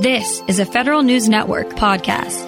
This is a Federal News Network podcast.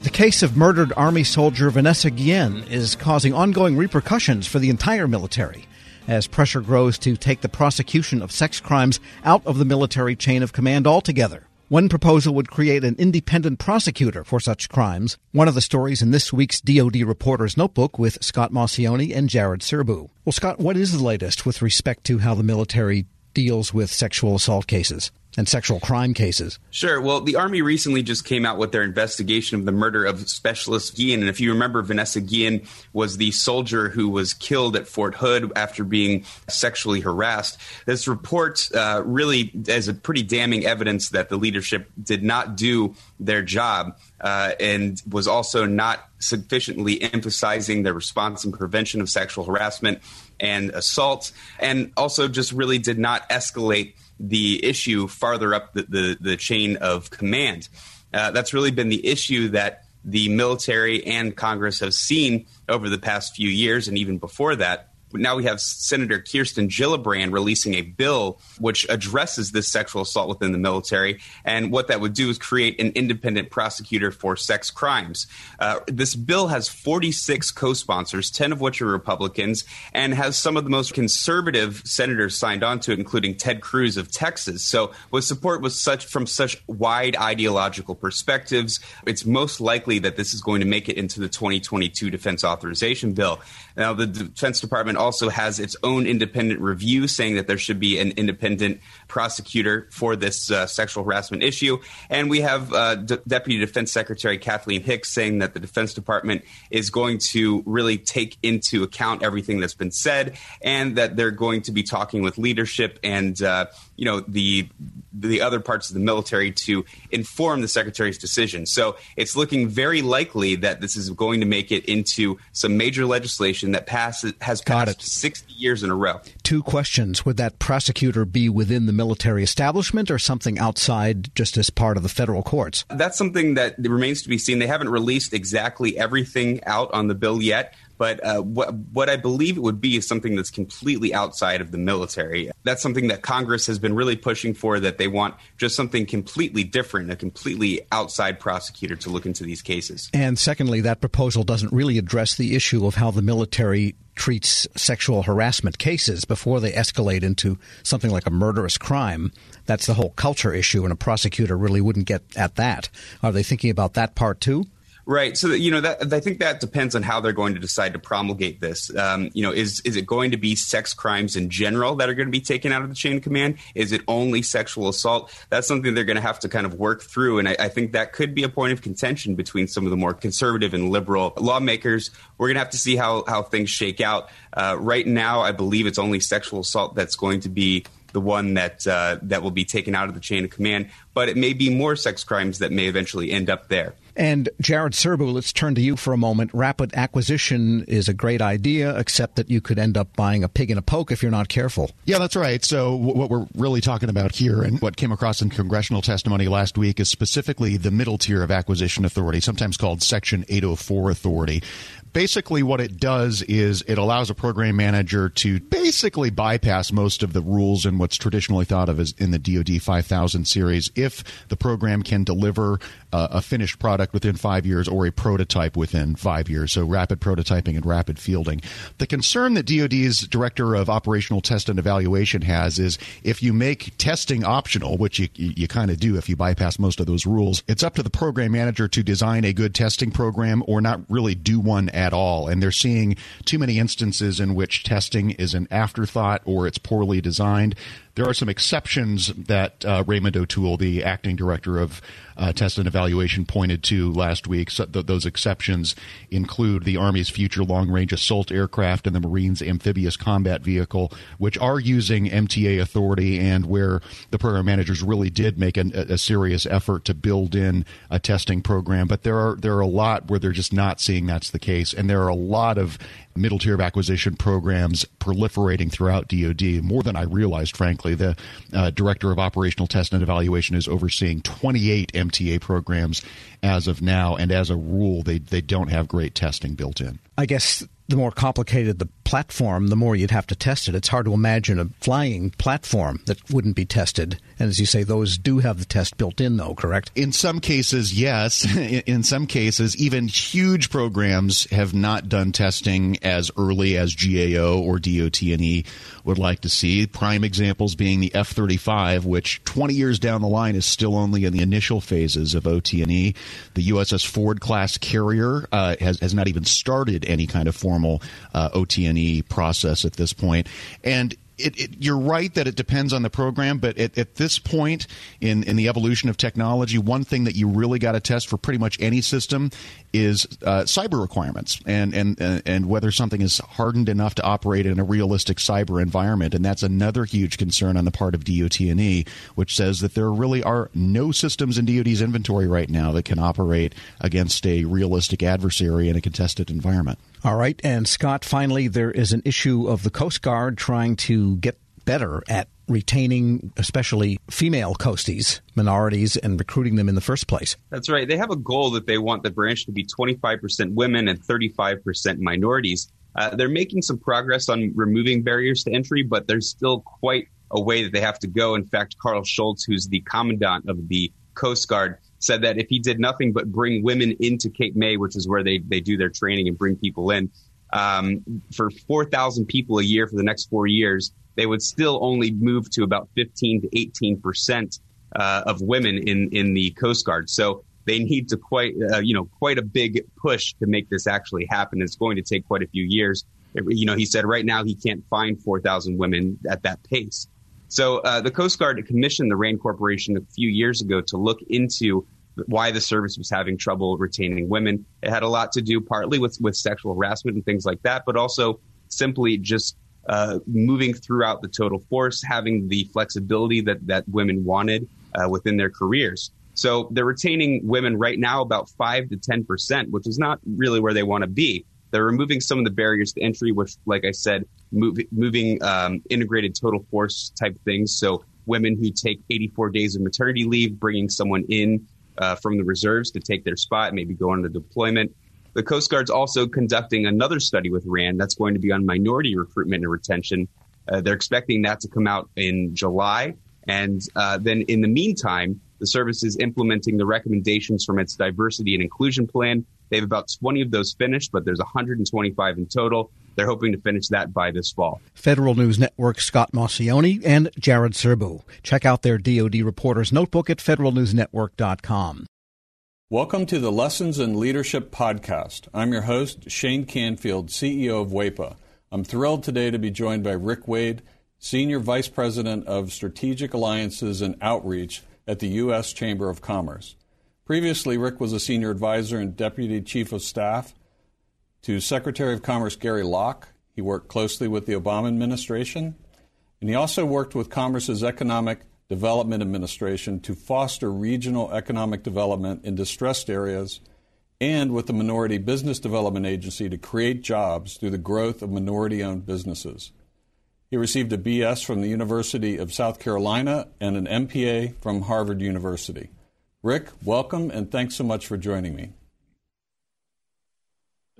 The case of murdered Army soldier Vanessa Guillen is causing ongoing repercussions for the entire military as pressure grows to take the prosecution of sex crimes out of the military chain of command altogether. One proposal would create an independent prosecutor for such crimes. One of the stories in this week's DoD Reporter's Notebook with Scott Maucione and Jared Serbu. Well, Scott, what is the latest with respect to how the military deals with sexual assault cases? And sexual crime cases. Sure. Well, the Army recently just came out with their investigation of the murder of Specialist Guillen. And if you remember, Vanessa Guillen was the soldier who was killed at Fort Hood after being sexually harassed. This report uh, really is a pretty damning evidence that the leadership did not do their job uh, and was also not sufficiently emphasizing the response and prevention of sexual harassment and assault, and also just really did not escalate the issue farther up the, the, the chain of command. Uh, that's really been the issue that the military and Congress have seen over the past few years, and even before that now we have Senator Kirsten Gillibrand releasing a bill which addresses this sexual assault within the military. And what that would do is create an independent prosecutor for sex crimes. Uh, this bill has 46 co sponsors, 10 of which are Republicans, and has some of the most conservative senators signed on to it, including Ted Cruz of Texas. So, with support with such, from such wide ideological perspectives, it's most likely that this is going to make it into the 2022 Defense Authorization Bill. Now, the Defense Department also has its own independent review saying that there should be an independent prosecutor for this uh, sexual harassment issue. And we have uh, D- Deputy Defense Secretary Kathleen Hicks saying that the Defense Department is going to really take into account everything that's been said and that they're going to be talking with leadership and, uh, you know, the the other parts of the military to inform the secretary's decision. So it's looking very likely that this is going to make it into some major legislation that passes has passed 60 years in a row. Two questions. Would that prosecutor be within the military establishment or something outside just as part of the federal courts? That's something that remains to be seen. They haven't released exactly everything out on the bill yet. But uh, what, what I believe it would be is something that's completely outside of the military. That's something that Congress has been really pushing for, that they want just something completely different, a completely outside prosecutor to look into these cases. And secondly, that proposal doesn't really address the issue of how the military treats sexual harassment cases before they escalate into something like a murderous crime. That's the whole culture issue, and a prosecutor really wouldn't get at that. Are they thinking about that part too? Right. So you know that I think that depends on how they're going to decide to promulgate this. Um, you know, is is it going to be sex crimes in general that are going to be taken out of the chain of command? Is it only sexual assault? That's something they're going to have to kind of work through, and I, I think that could be a point of contention between some of the more conservative and liberal lawmakers. We're going to have to see how how things shake out. Uh, right now, I believe it's only sexual assault that's going to be the one that uh, that will be taken out of the chain of command. But it may be more sex crimes that may eventually end up there. And Jared Serbu, let's turn to you for a moment. Rapid acquisition is a great idea, except that you could end up buying a pig in a poke if you're not careful. Yeah, that's right. So, what we're really talking about here and what came across in congressional testimony last week is specifically the middle tier of acquisition authority, sometimes called Section 804 authority basically what it does is it allows a program manager to basically bypass most of the rules in what's traditionally thought of as in the DoD 5000 series if the program can deliver uh, a finished product within five years or a prototype within five years. So rapid prototyping and rapid fielding. The concern that DoD's director of operational test and evaluation has is if you make testing optional, which you, you, you kind of do if you bypass most of those rules, it's up to the program manager to design a good testing program or not really do one at all. And they're seeing too many instances in which testing is an afterthought or it's poorly designed. There are some exceptions that uh, Raymond O'Toole, the acting director of uh, Test and Evaluation, pointed to last week. So th- those exceptions include the Army's Future Long Range Assault Aircraft and the Marines Amphibious Combat Vehicle, which are using MTA authority and where the program managers really did make an, a, serious effort to build in a testing program. But there are there are a lot where they're just not seeing that's the case, and there are a lot of middle tier of acquisition programs proliferating throughout DoD more than I realized. Frankly, the uh, director of operational test and evaluation is overseeing 28 MTA programs as of now, and as a rule, they they don't have great testing built in. I guess the more complicated the platform, the more you'd have to test it. It's hard to imagine a flying platform that wouldn't be tested. And as you say, those do have the test built in, though, correct? In some cases, yes. In some cases, even huge programs have not done testing as early as GAO or DOT&E would like to see. Prime examples being the F-35, which 20 years down the line is still only in the initial phases of OT&E. The USS Ford class carrier uh, has, has not even started any kind of formal uh, OT&E process at this point. And it, it, you're right that it depends on the program, but at, at, this point in, in the evolution of technology, one thing that you really got to test for pretty much any system is uh, cyber requirements and, and, and whether something is hardened enough to operate in a realistic cyber environment. And that's another huge concern on the part of DOT&E, which says that there really are no systems in DoD's inventory right now that can operate against a realistic adversary in a contested environment. All right. And Scott, finally, there is an issue of the Coast Guard trying to get better at retaining especially female coasties, minorities, and recruiting them in the first place. That's right. They have a goal that they want the branch to be 25% women and 35% minorities. Uh, they're making some progress on removing barriers to entry, but there's still quite a way that they have to go. In fact, Karl Schultz, who's the commandant of the Coast Guard, said that if he did nothing but bring women into Cape May, which is where they, they do their training and bring people in, um, for 4,000 people a year for the next four years, they would still only move to about 15 to 18 percent uh, of women in in the Coast Guard. So they need to quite uh, you know quite a big push to make this actually happen. It's going to take quite a few years. You know, he said right now he can't find 4,000 women at that pace. So uh, the Coast Guard commissioned the Rand Corporation a few years ago to look into why the service was having trouble retaining women. It had a lot to do partly with, with sexual harassment and things like that, but also simply just uh, moving throughout the total force, having the flexibility that, that women wanted uh, within their careers. So they're retaining women right now about 5 to 10%, which is not really where they want to be. They're removing some of the barriers to entry, which, like I said, move, moving um, integrated total force type things. So women who take 84 days of maternity leave, bringing someone in uh, from the reserves to take their spot, maybe go on a deployment. The Coast Guard's also conducting another study with RAND that's going to be on minority recruitment and retention. Uh, they're expecting that to come out in July. And uh, then in the meantime, the service is implementing the recommendations from its diversity and inclusion plan. They have about 20 of those finished, but there's 125 in total. They're hoping to finish that by this fall. Federal News Network Scott Maucione and Jared Serbu. Check out their DoD Reporter's Notebook at federalnewsnetwork.com. Welcome to the Lessons in Leadership podcast. I'm your host, Shane Canfield, CEO of WEPA. I'm thrilled today to be joined by Rick Wade, Senior Vice President of Strategic Alliances and Outreach at the U.S. Chamber of Commerce. Previously, Rick was a senior advisor and deputy chief of staff to Secretary of Commerce Gary Locke. He worked closely with the Obama administration, and he also worked with Commerce's Economic Development Administration to foster regional economic development in distressed areas and with the Minority Business Development Agency to create jobs through the growth of minority owned businesses. He received a BS from the University of South Carolina and an MPA from Harvard University. Rick, welcome and thanks so much for joining me.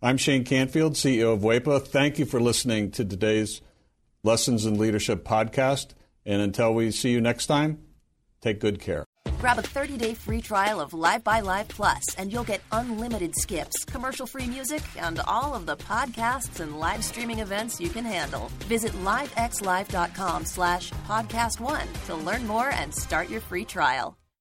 I'm Shane Canfield, CEO of WEPA. Thank you for listening to today's Lessons in Leadership podcast. And until we see you next time, take good care. Grab a 30-day free trial of Live by Live Plus, and you'll get unlimited skips, commercial-free music, and all of the podcasts and live streaming events you can handle. Visit livexlive.com slash podcast one to learn more and start your free trial.